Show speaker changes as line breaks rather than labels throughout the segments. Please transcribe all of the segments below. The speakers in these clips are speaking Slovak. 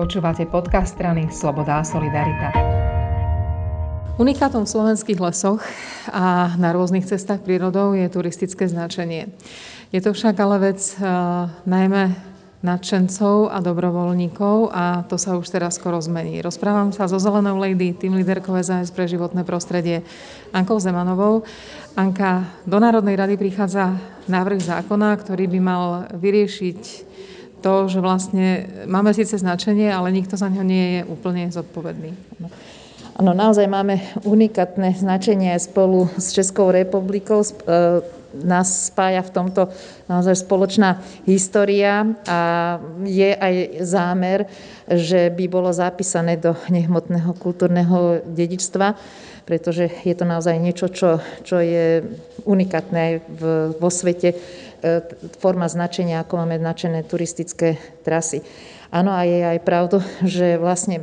Počúvate podcast strany Sloboda a Solidarita.
Unikátom v slovenských lesoch a na rôznych cestách prírodou je turistické značenie. Je to však ale vec uh, najmä nadšencov a dobrovoľníkov a to sa už teraz skoro zmení. Rozprávam sa so Zelenou Lady, tým líderkou SAS pre životné prostredie Ankou Zemanovou. Anka, do Národnej rady prichádza návrh zákona, ktorý by mal vyriešiť to, že vlastne máme síce značenie, ale nikto za ňo nie je úplne zodpovedný.
Áno, naozaj máme unikátne značenie spolu s Českou republikou. E, nás spája v tomto naozaj spoločná história a je aj zámer, že by bolo zapísané do nehmotného kultúrneho dedičstva, pretože je to naozaj niečo, čo, čo je unikátne v, vo svete, forma značenia, ako máme značené turistické trasy. Áno, a je aj pravda, že vlastne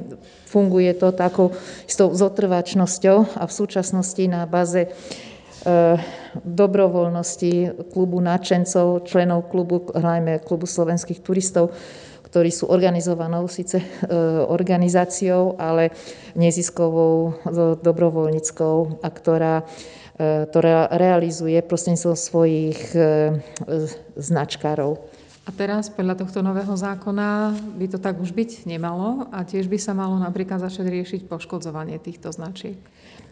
funguje to takou istou zotrvačnosťou a v súčasnosti na báze e, dobrovoľnosti klubu nadšencov, členov klubu, najmä klubu slovenských turistov, ktorí sú organizovanou síce e, organizáciou, ale neziskovou, dobrovoľníckou a ktorá to realizuje prostredníctvom svojich značkárov.
A teraz podľa tohto nového zákona by to tak už byť nemalo a tiež by sa malo napríklad začať riešiť poškodzovanie týchto značiek.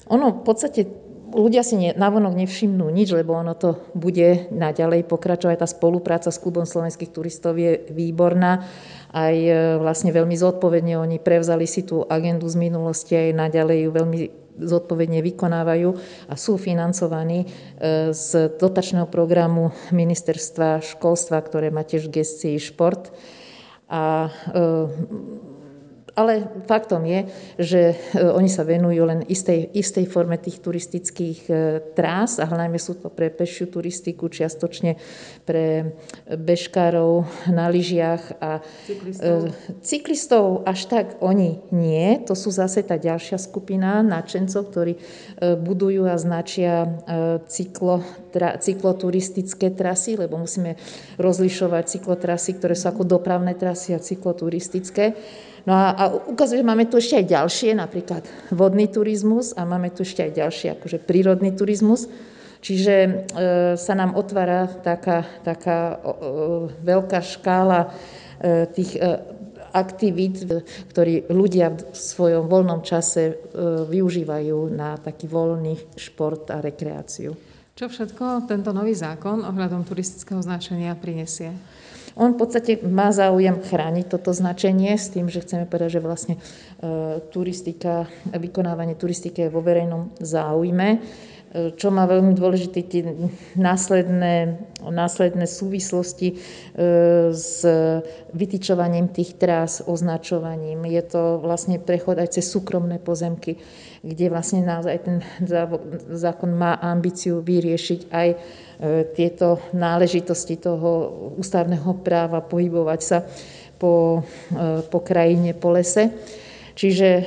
Ono v podstate ľudia si ne, navonok nevšimnú nič, lebo ono to bude naďalej pokračovať. Tá spolupráca s klubom slovenských turistov je výborná. Aj e, vlastne veľmi zodpovedne oni prevzali si tú agendu z minulosti aj naďalej ju veľmi zodpovedne vykonávajú a sú financovaní e, z dotačného programu ministerstva školstva, ktoré má tiež gestii šport. A e, ale faktom je, že e, oni sa venujú len istej, istej forme tých turistických e, trás a hlavne sú to pre pešiu turistiku, čiastočne pre bežkárov na lyžiach a cyklistov. E, cyklistov až tak oni nie. To sú zase tá ďalšia skupina nadšencov, ktorí budujú a značia cyklo, tra, cykloturistické trasy, lebo musíme rozlišovať cyklotrasy, ktoré sú ako dopravné trasy a cykloturistické. No a, a ukazuje, že máme tu ešte aj ďalšie, napríklad vodný turizmus a máme tu ešte aj ďalšie, akože prírodný turizmus. Čiže e, sa nám otvára taká, taká o, veľká škála e, tých e, aktivít, ktorí ľudia v svojom voľnom čase e, využívajú na taký voľný šport a rekreáciu.
Čo všetko tento nový zákon ohľadom turistického značenia prinesie?
On v podstate má záujem chrániť toto značenie s tým, že chceme povedať, že vlastne e, turistika, vykonávanie turistiky je vo verejnom záujme čo má veľmi dôležité tie následné, následné súvislosti e, s vytýčovaním tých trás, označovaním. Je to vlastne prechod aj cez súkromné pozemky, kde vlastne naozaj ten zákon má ambíciu vyriešiť aj E, tieto náležitosti toho ústavného práva pohybovať sa po, e, po krajine, po lese. Čiže e,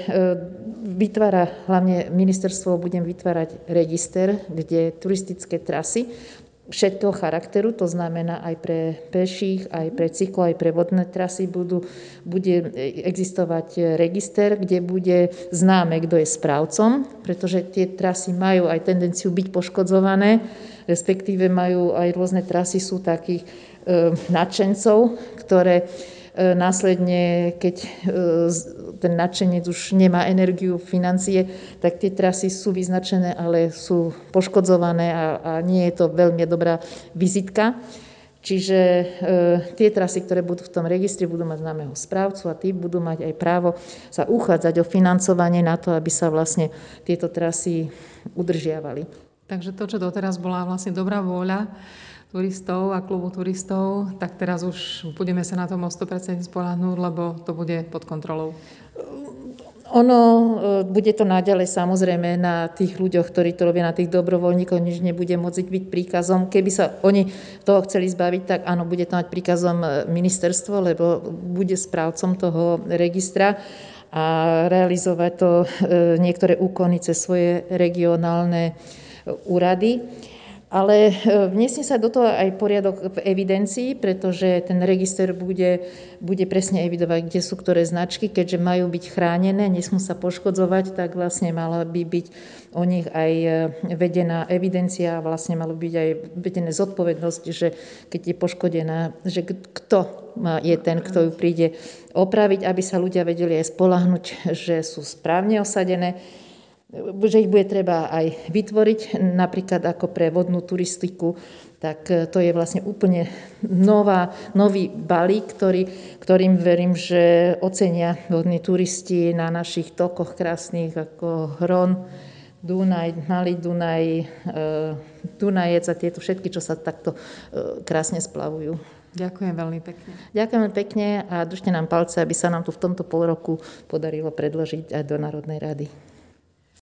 vytvára, hlavne ministerstvo budem vytvárať register, kde turistické trasy všetkého charakteru, to znamená aj pre peších, aj pre cyklo, aj pre vodné trasy budú, bude existovať register, kde bude známe, kto je správcom, pretože tie trasy majú aj tendenciu byť poškodzované respektíve majú aj rôzne trasy, sú takých e, nadšencov, ktoré následne, keď e, ten nadšenec už nemá energiu, financie, tak tie trasy sú vyznačené, ale sú poškodzované a, a nie je to veľmi dobrá vizitka. Čiže e, tie trasy, ktoré budú v tom registri, budú mať známeho správcu a tí budú mať aj právo sa uchádzať o financovanie na to, aby sa vlastne tieto trasy udržiavali.
Takže to, čo doteraz bola vlastne dobrá vôľa turistov a klubu turistov, tak teraz už budeme sa na tom o 100% spolahnúť, lebo to bude pod kontrolou.
Ono e, bude to naďalej samozrejme na tých ľuďoch, ktorí to robia, na tých dobrovoľníkov, nič nebude môcť byť príkazom. Keby sa oni toho chceli zbaviť, tak áno, bude to mať príkazom e, ministerstvo, lebo bude správcom toho registra a realizovať to e, niektoré úkony cez svoje regionálne úrady. Ale vniesie sa do toho aj poriadok v evidencii, pretože ten register bude, bude presne evidovať, kde sú ktoré značky, keďže majú byť chránené, nesmú sa poškodzovať, tak vlastne mala by byť o nich aj vedená evidencia a vlastne malo byť aj vedené zodpovednosť, že keď je poškodená, že kto je ten, kto ju príde opraviť, aby sa ľudia vedeli aj spolahnuť, že sú správne osadené že ich bude treba aj vytvoriť, napríklad ako pre vodnú turistiku, tak e, to je vlastne úplne nová, nový balík, ktorý, ktorým verím, že ocenia vodní turisti na našich tokoch krásnych ako Hron, Dunaj, Malý Dunaj, e, Dunajec a tieto všetky, čo sa takto e, krásne splavujú.
Ďakujem veľmi pekne.
Ďakujem pekne a držte nám palce, aby sa nám tu v tomto pol roku podarilo predložiť aj do Národnej rady.